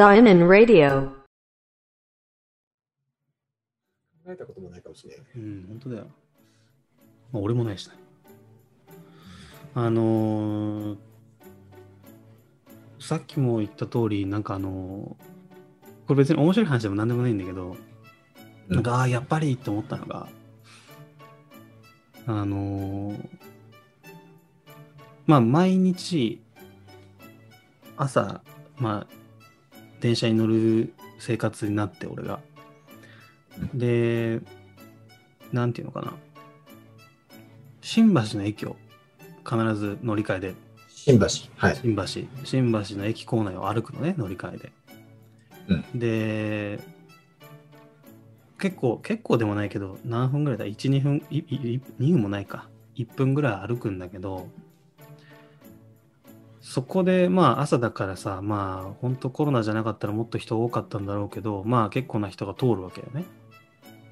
Zion Radio. 考えたこともないかもしれない。うん、本当だよ。まあ、俺もないしね。あのーさっきも言った通り、なんかあのーこれ別に面白い話でも何でもないんだけど、うんなんか、ああ、やっぱりって思ったのが、あのーまあ、毎日、朝、まあ、電車に乗る生活になって、俺が。で、なんていうのかな。新橋の駅を必ず乗り換えで、新橋。はい。新橋、新橋の駅構内を歩くのね、乗り換えで。で、結構、結構でもないけど、何分ぐらいだ ?1、2分、いい2分もないか。1分ぐらい歩くんだけど、そこで、まあ朝だからさ、まあ本当コロナじゃなかったらもっと人多かったんだろうけど、まあ結構な人が通るわけよね。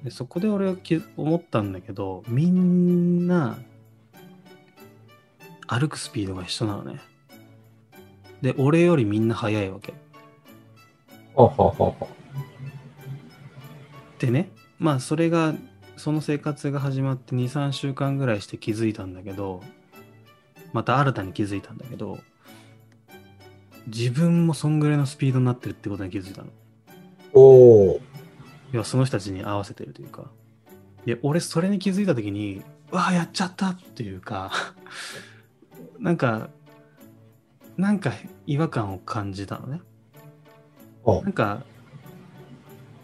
でそこで俺は気思ったんだけど、みんな歩くスピードが一緒なのね。で、俺よりみんな速いわけ。ほうほうほうほでね、まあそれが、その生活が始まって2、3週間ぐらいして気づいたんだけど、また新たに気づいたんだけど、自分もそんぐらいのスピードになってるってことに気づいたの。う。おお。要はその人たちに合わせてるというか。で、俺それに気づいた時に、うわあ、やっちゃったっていうか、なんか、なんか違和感を感じたのね。おなんか、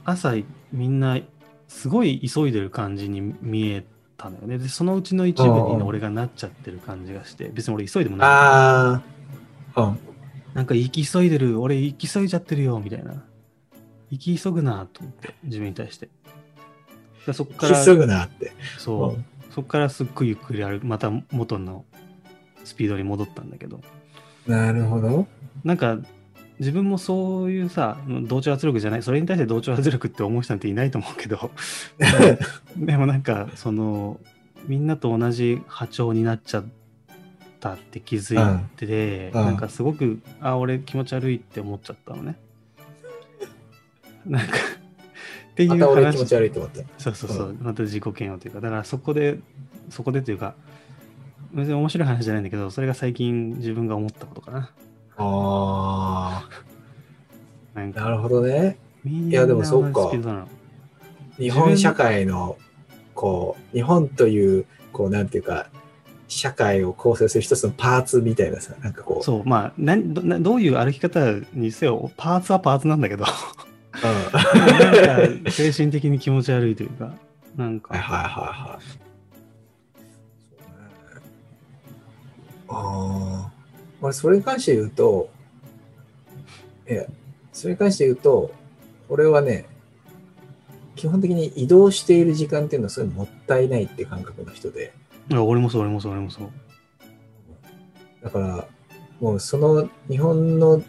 朝みんなすごい急いでる感じに見えたのよね。で、そのうちの一部に俺がなっちゃってる感じがして、別に俺急いでもない。ああ。うん。なんか行き急いでる、俺行き急いじゃってるよ、みたいな。行き急ぐなと思って、自分に対して。でそっから、急ぐなって。そう、うんそっからすっごいゆっくり歩く、また元のスピードに戻ったんだけど、なるほど。なんか、自分もそういうさ、同調圧力じゃない、それに対して同調圧力って思う人なんていないと思うけど、でもなんか、その、みんなと同じ波長になっちゃったって気づいて、うんうんなんかすごく、あ、俺気持ち悪いって思っちゃったのね。なんか、っていうまた俺気持話ち悪いと思った。そうそうそう、また自己嫌悪というか、だからそこで、そこでというか、別に面白い話じゃないんだけど、それが最近自分が思ったことかな。ああ。ななるほどね。いやでもそうか日本社会の、こう、日本という、こう、なんていうか、社会を構成する一つのパーツみたいなさ、なんかこう、そう、まあなんどな、どういう歩き方にせよ、パーツはパーツなんだけど、精神的に気持ち悪いというか、なんか、はいはいはいはい。ああ。俺、それに関して言うと、いや、それに関して言うと、俺はね、基本的に移動している時間っていうのはそれもったいないって感覚の人で、いや俺もそう、俺もそう、俺もそう。だから、もうその日本の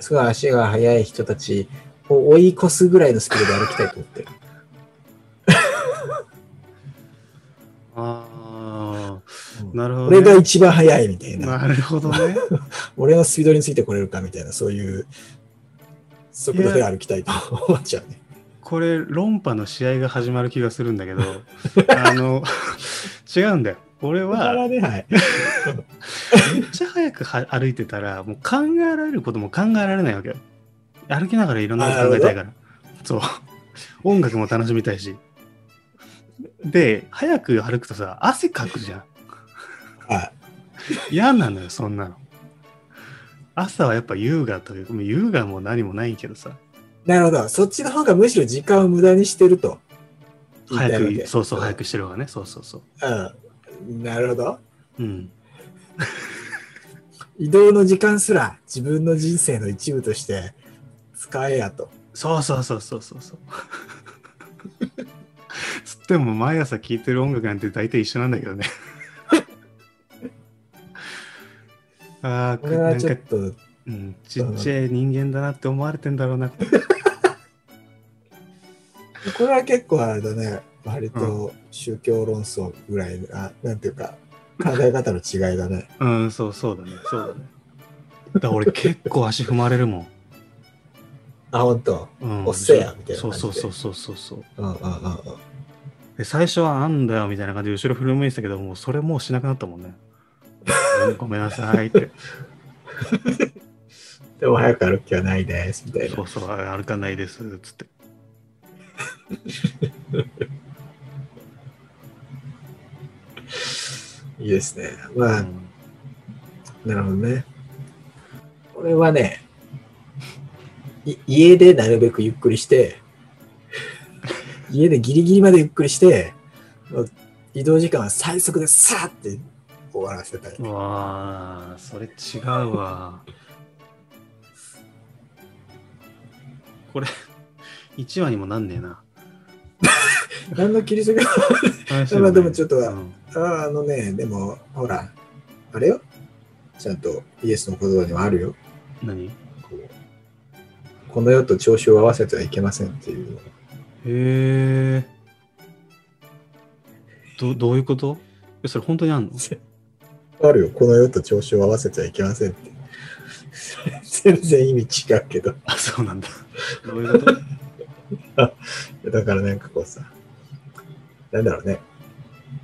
すごい足が速い人たちを追い越すぐらいのスピードで歩きたいと思ってる。ああ、うんなるほど、ね。俺が一番速いみたいな。なるほどね。俺のスピードについてこれるかみたいな、そういう速度で歩きたいと思っちゃうね。これ、論破の試合が始まる気がするんだけど、あの、違うんだよ。俺は。めっちゃ早くは歩いてたら、もう考えられることも考えられないわけよ。歩きながらいろんなこと考えたいから。そう。音楽も楽しみたいし。で、早く歩くとさ、汗かくじゃん。はい。嫌なのよ、そんなの。朝はやっぱ優雅というか、優雅も何もないけどさ、なるほど。そっちの方がむしろ時間を無駄にしてると。早く、そうそう、早くしてる方がね、そうそうそう。うん。なるほど。うん。移動の時間すら自分の人生の一部として使えやと。そうそうそうそうそうそう。つっても毎朝聴いてる音楽なんて大体一緒なんだけどね。ああ、これはなんかちょっと、うん、ちっちゃい人間だなって思われてんだろうな。これは結構あれだね。割と宗教論争ぐらいな、なんていうか、考え方の違いだね。うん、そうそうだね。そうだね。だから俺結構足踏まれるもん。あ、本当。うん、おっせやみたいなそう感じでそうそうそうそうそう。うんうんうんうん。で最初はあんだよみたいな感じで後ろ振り向いてたけど、もうそれもうしなくなったもんね。ごめんなさいって。でも早く歩く気はないです、みたいなそ。うそう、歩かないです、つって。いいですね。まあ、なるほどね。俺はね、家でなるべくゆっくりして、家でギリギリまでゆっくりして、移動時間は最速でさーって終わらせたい。うわあ、それ違うわ。これ、1話にもなんねえな。何の切りすぎ話まあでもちょっとはうんああのね、でも、ほら、あれよ。ちゃんとイエスの言葉にはあるよ。何？へこうこの世と調子を合わせてはいけませんっていうの。え。どどういうこと？えそれ本当にあんの？あるよ。この世と調子を合わせてはいけませんって。全然意味違うけど。あ、そうなんだ。どういうこと？だからなんかこうさ、なんだろうね。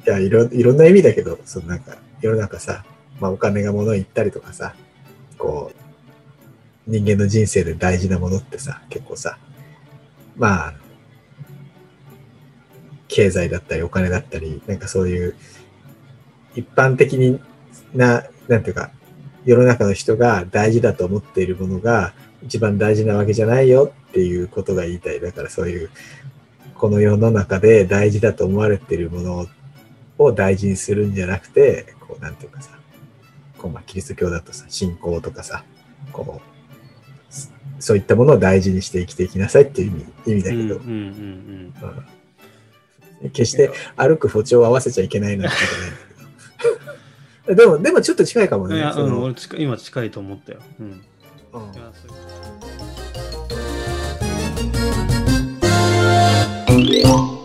いや、いろ、いろんな意味だけど、そのなんか、世の中さ、まあお金が物言ったりとかさ、こう、人間の人生で大事なものってさ、結構さ、まあ、経済だったりお金だったり、なんかそういう、一般的にな、なんていうか、世の中の人が大事だと思っているものが一番大事なわけじゃないよっていうことが言いたい。だからそういう、この世の中で大事だと思われているものを大事にするんじゃなくて、こう、なんていうかさ、こう、まあ、キリスト教だとさ、信仰とかさ、こう、そそういったものを大事にして生きていきなさいっていう意味意味だけど、決して歩く歩調を合わせちゃいけないなんてことないんだけど。でも、でもちょっと近いかもうん。いね。や、うん、今近いと思ったよ。うん。うん Yeah.